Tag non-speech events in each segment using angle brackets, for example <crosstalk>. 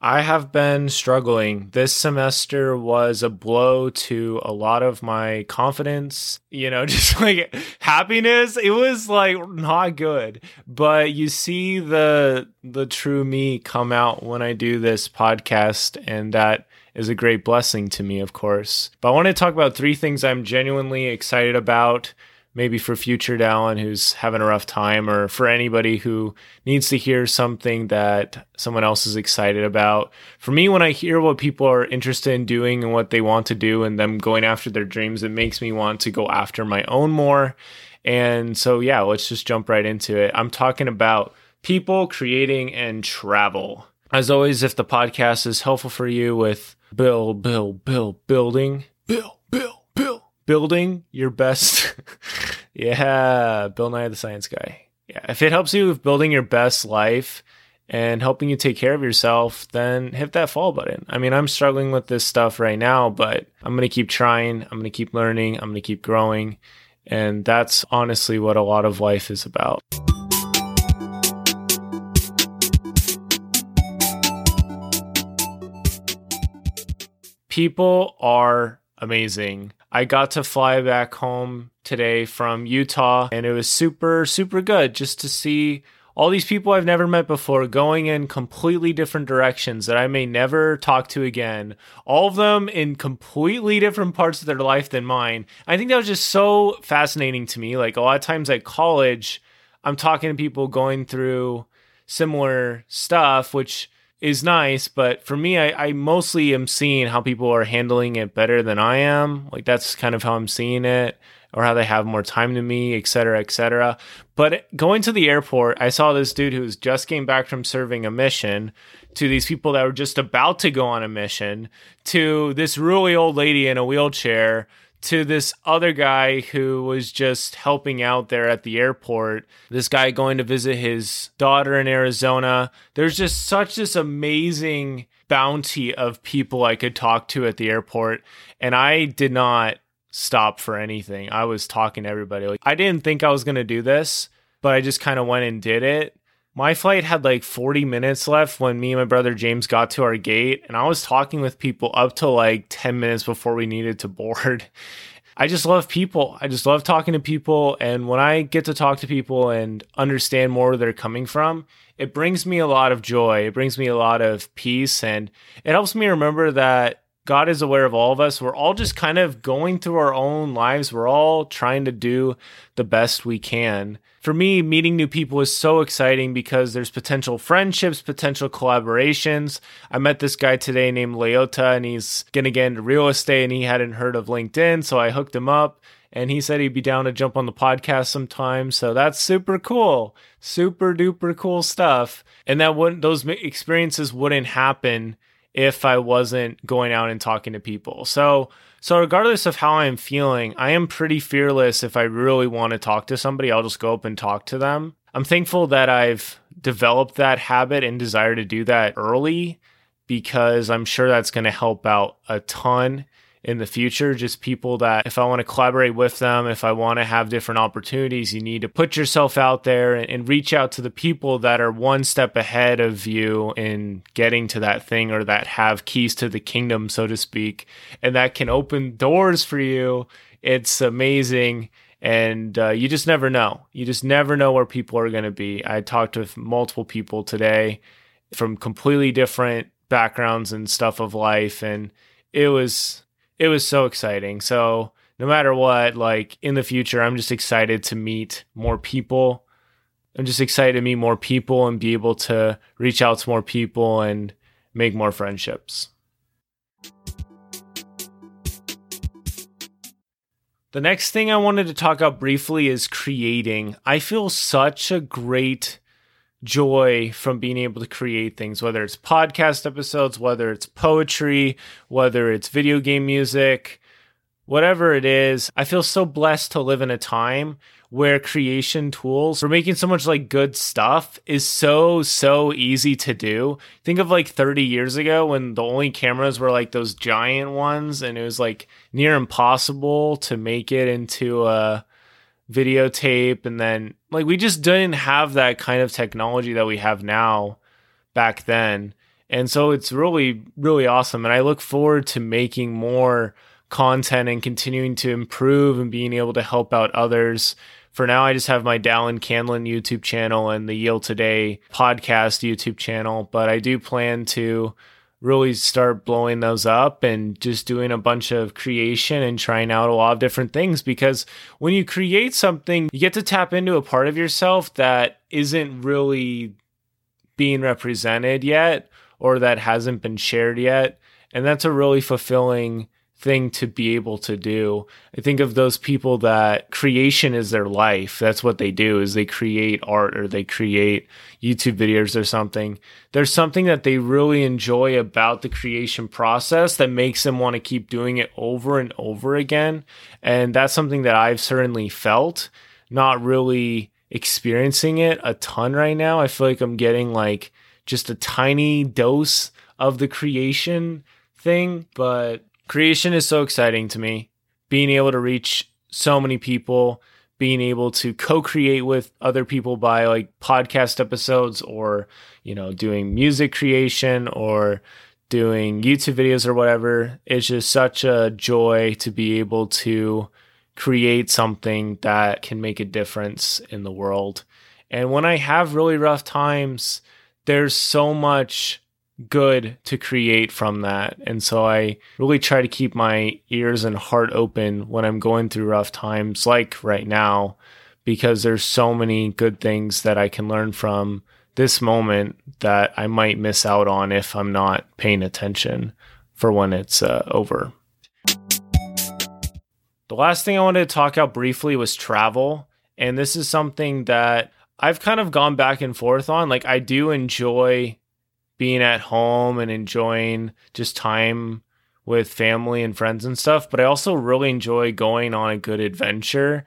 I have been struggling. This semester was a blow to a lot of my confidence, you know, <laughs> just like happiness. It was like not good. But you see the the true me come out when I do this podcast and that is a great blessing to me, of course. But I want to talk about three things I'm genuinely excited about maybe for future Dallin who's having a rough time, or for anybody who needs to hear something that someone else is excited about. For me, when I hear what people are interested in doing and what they want to do and them going after their dreams, it makes me want to go after my own more. And so, yeah, let's just jump right into it. I'm talking about people, creating, and travel. As always, if the podcast is helpful for you with Bill, Bill, Bill, building, Bill, Bill, Bill, building your best. <laughs> yeah, Bill Nye the Science Guy. Yeah, if it helps you with building your best life and helping you take care of yourself, then hit that follow button. I mean, I'm struggling with this stuff right now, but I'm going to keep trying. I'm going to keep learning. I'm going to keep growing. And that's honestly what a lot of life is about. People are amazing. I got to fly back home today from Utah and it was super, super good just to see all these people I've never met before going in completely different directions that I may never talk to again. All of them in completely different parts of their life than mine. I think that was just so fascinating to me. Like a lot of times at college, I'm talking to people going through similar stuff, which is nice, but for me, I, I, mostly am seeing how people are handling it better than I am. Like that's kind of how I'm seeing it, or how they have more time than me, et cetera, et cetera. But going to the airport, I saw this dude who was just came back from serving a mission to these people that were just about to go on a mission to this really old lady in a wheelchair to this other guy who was just helping out there at the airport. This guy going to visit his daughter in Arizona. There's just such this amazing bounty of people I could talk to at the airport. And I did not stop for anything. I was talking to everybody. Like I didn't think I was going to do this, but I just kind of went and did it. My flight had like 40 minutes left when me and my brother James got to our gate, and I was talking with people up to like 10 minutes before we needed to board. <laughs> I just love people. I just love talking to people. And when I get to talk to people and understand more where they're coming from, it brings me a lot of joy. It brings me a lot of peace. And it helps me remember that God is aware of all of us. We're all just kind of going through our own lives. We're all trying to do the best we can for me, meeting new people is so exciting because there's potential friendships, potential collaborations. I met this guy today named Leota, and he's gonna get into real estate, and he hadn't heard of LinkedIn, so I hooked him up. And he said he'd be down to jump on the podcast sometime. So that's super cool. Super duper cool stuff. And that wouldn't, those experiences wouldn't happen if I wasn't going out and talking to people. So so, regardless of how I'm feeling, I am pretty fearless. If I really want to talk to somebody, I'll just go up and talk to them. I'm thankful that I've developed that habit and desire to do that early because I'm sure that's going to help out a ton in the future. Just people that, if I want to collaborate with them, if I want to have different opportunities, you need to put yourself out there and, and, reach out to the people that are one step ahead of you in getting to that thing or that have keys to the kingdom, so to speak, and that can open doors for you. It's amazing. And uh, you just never know. You just never know where people are going to be. I talked with multiple people today from completely different backgrounds and stuff of life. And it was it was so exciting. So no matter what, like in the future, I'm just excited to meet more people. I'm just excited to meet more people and be able to reach out to more people and make more friendships. The next thing I wanted to talk about briefly is creating. I feel such a great joy from being able to create things, whether it's podcast episodes, whether it's poetry, whether it's video game music, whatever it is. I feel so blessed to live in a time where creation tools for making so much like good stuff is so so easy to do. Think of like 30 years ago when the only cameras were like those giant ones and it was like near impossible to make it into a videotape and then like we just didn't have that kind of technology that we have now back then And so it's really, really awesome. And I look forward to making more content and continuing to improve and being able to help out others. For now, I just have my Dallin Canlin YouTube channel and the Heal Today podcast YouTube channel, but I do plan to really start blowing those up and just doing a bunch of creation and trying out a lot of different things because when you create something, you get to tap into a part of yourself that isn't really being represented yet or that hasn't been shared yet. And that's a really fulfilling thing to be able to do. I think of those people that creation is their life. That's what they do is they create art or they create YouTube videos or something. There's something that they really enjoy about the creation process that makes them want to keep doing it over and over again. And that's something that I've certainly felt, not really experiencing it a ton right now. I feel like I'm getting like just a tiny dose of the creation thing, but creation is so exciting to me. Being able to reach so many people, being able to co-create with other people by like podcast episodes or, you know, doing music creation or doing YouTube videos or whatever. It's just such a joy to be able to create something that can make a difference in the world. And when I have really rough times, there's so much good to create from that. And so I really try to keep my ears and heart open when I'm going through rough times, like right now, because there's so many good things that I can learn from this moment that I might miss out on if I'm not paying attention for when it's uh, over. The last thing I wanted to talk about briefly was travel. And this is something that I've kind of gone back and forth on. Like, I do enjoy being at home and enjoying just time with family and friends and stuff, but I also really enjoy going on a good adventure.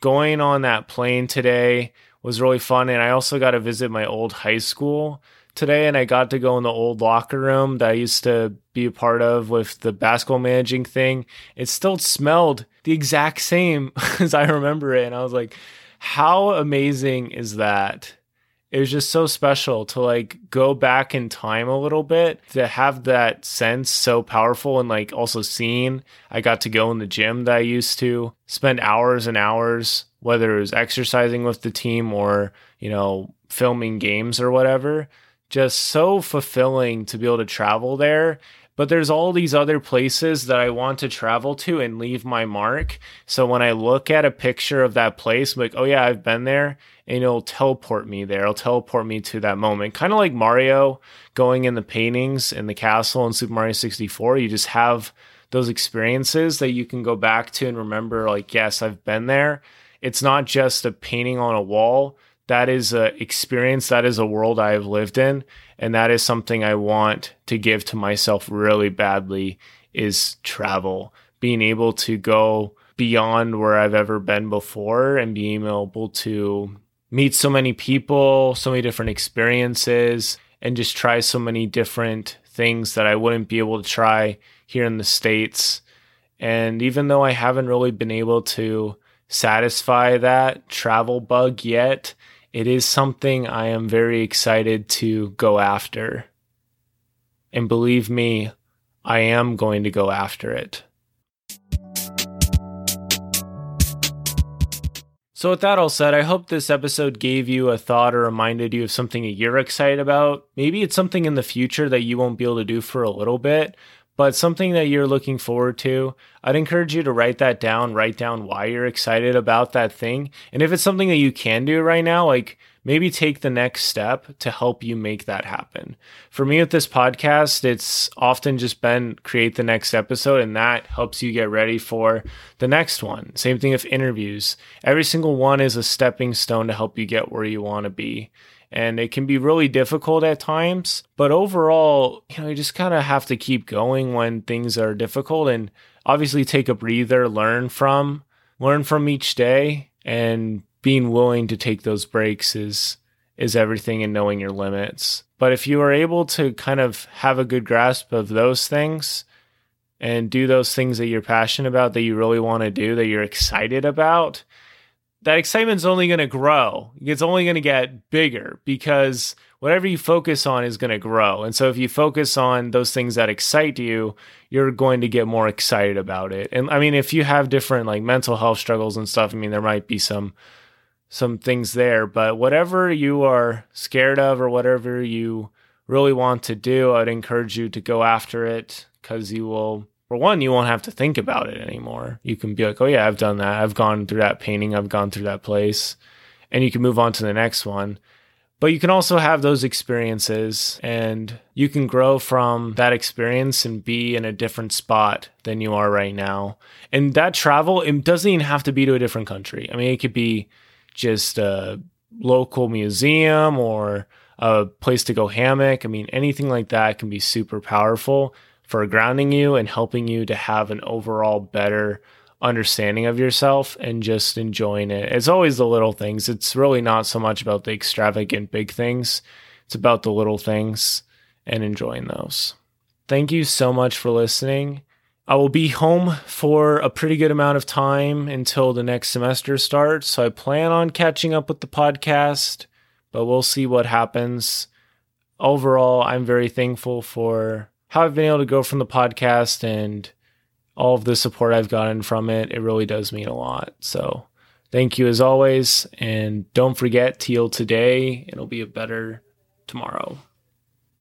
Going on that plane today was really fun, and I also got to visit my old high school today, and I got to go in the old locker room that I used to be a part of with the basketball managing thing. It still smelled the exact same <laughs> as I remember it, and I was like, how amazing is that? It was just so special to like go back in time a little bit to have that sense so powerful and like also seeing I got to go in the gym that I used to spend hours and hours whether it was exercising with the team or you know filming games or whatever. Just so fulfilling to be able to travel there but there's all these other places that I want to travel to and leave my mark. So when I look at a picture of that place, I'm like, oh yeah, I've been there, and it'll teleport me there. It'll teleport me to that moment. Kind of like Mario going in the paintings in the castle in Super Mario 64. You just have those experiences that you can go back to and remember, like, yes, I've been there. It's not just a painting on a wall. That is a experience. That is a world I have lived in and that is something I want to give to myself really badly is travel being able to go beyond where I've ever been before and being able to meet so many people, so many different experiences and just try so many different things that I wouldn't be able to try here in the states. And even though I haven't really been able to satisfy that travel bug yet, it is something I am very excited to go after. And believe me, I am going to go after it. So, with that all said, I hope this episode gave you a thought or reminded you of something that you're excited about. Maybe it's something in the future that you won't be able to do for a little bit, but something that you're looking forward to, I'd encourage you to write that down, write down why you're excited about that thing. And if it's something that you can do right now, like maybe take the next step to help you make that happen. For me with this podcast, it's often just been create the next episode and that helps you get ready for the next one. Same thing with interviews. Every single one is a stepping stone to help you get where you want to be and it can be really difficult at times. But overall, you know, you just kind of have to keep going when things are difficult and obviously take a breather, learn from, learn from each day and being willing to take those breaks is is everything and knowing your limits. But if you are able to kind of have a good grasp of those things and do those things that you're passionate about, that you really want to do, that you're excited about, that excitement's only going to grow. It's only going to get bigger because whatever you focus on is going to grow. And so if you focus on those things that excite you, you're going to get more excited about it. And I mean, if you have different like mental health struggles and stuff, I mean, there might be some some things there, but whatever you are scared of or whatever you really want to do, I'd encourage you to go after it cuz you will for one, you won't have to think about it anymore. You can be like, "Oh yeah, I've done that. I've gone through that painting. I've gone through that place." And you can move on to the next one but you can also have those experiences and you can grow from that experience and be in a different spot than you are right now. And that travel, it doesn't even have to be to a different country. I mean, it could be just a local museum or a place to go hammock. I mean, anything like that can be super powerful for grounding you and helping you to have an overall better understanding of yourself and just enjoying it. It's always the little things. It's really not so much about the extravagant big things, it's about the little things and enjoying those. Thank you so much for listening. I will be home for a pretty good amount of time until the next semester starts. So I plan on catching up with the podcast, but we'll see what happens. Overall, I'm very thankful for how I've been able to go from the podcast and all of the support I've gotten from it. It really does mean a lot. So thank you as always. And don't forget, Heal today. It'll be a better tomorrow.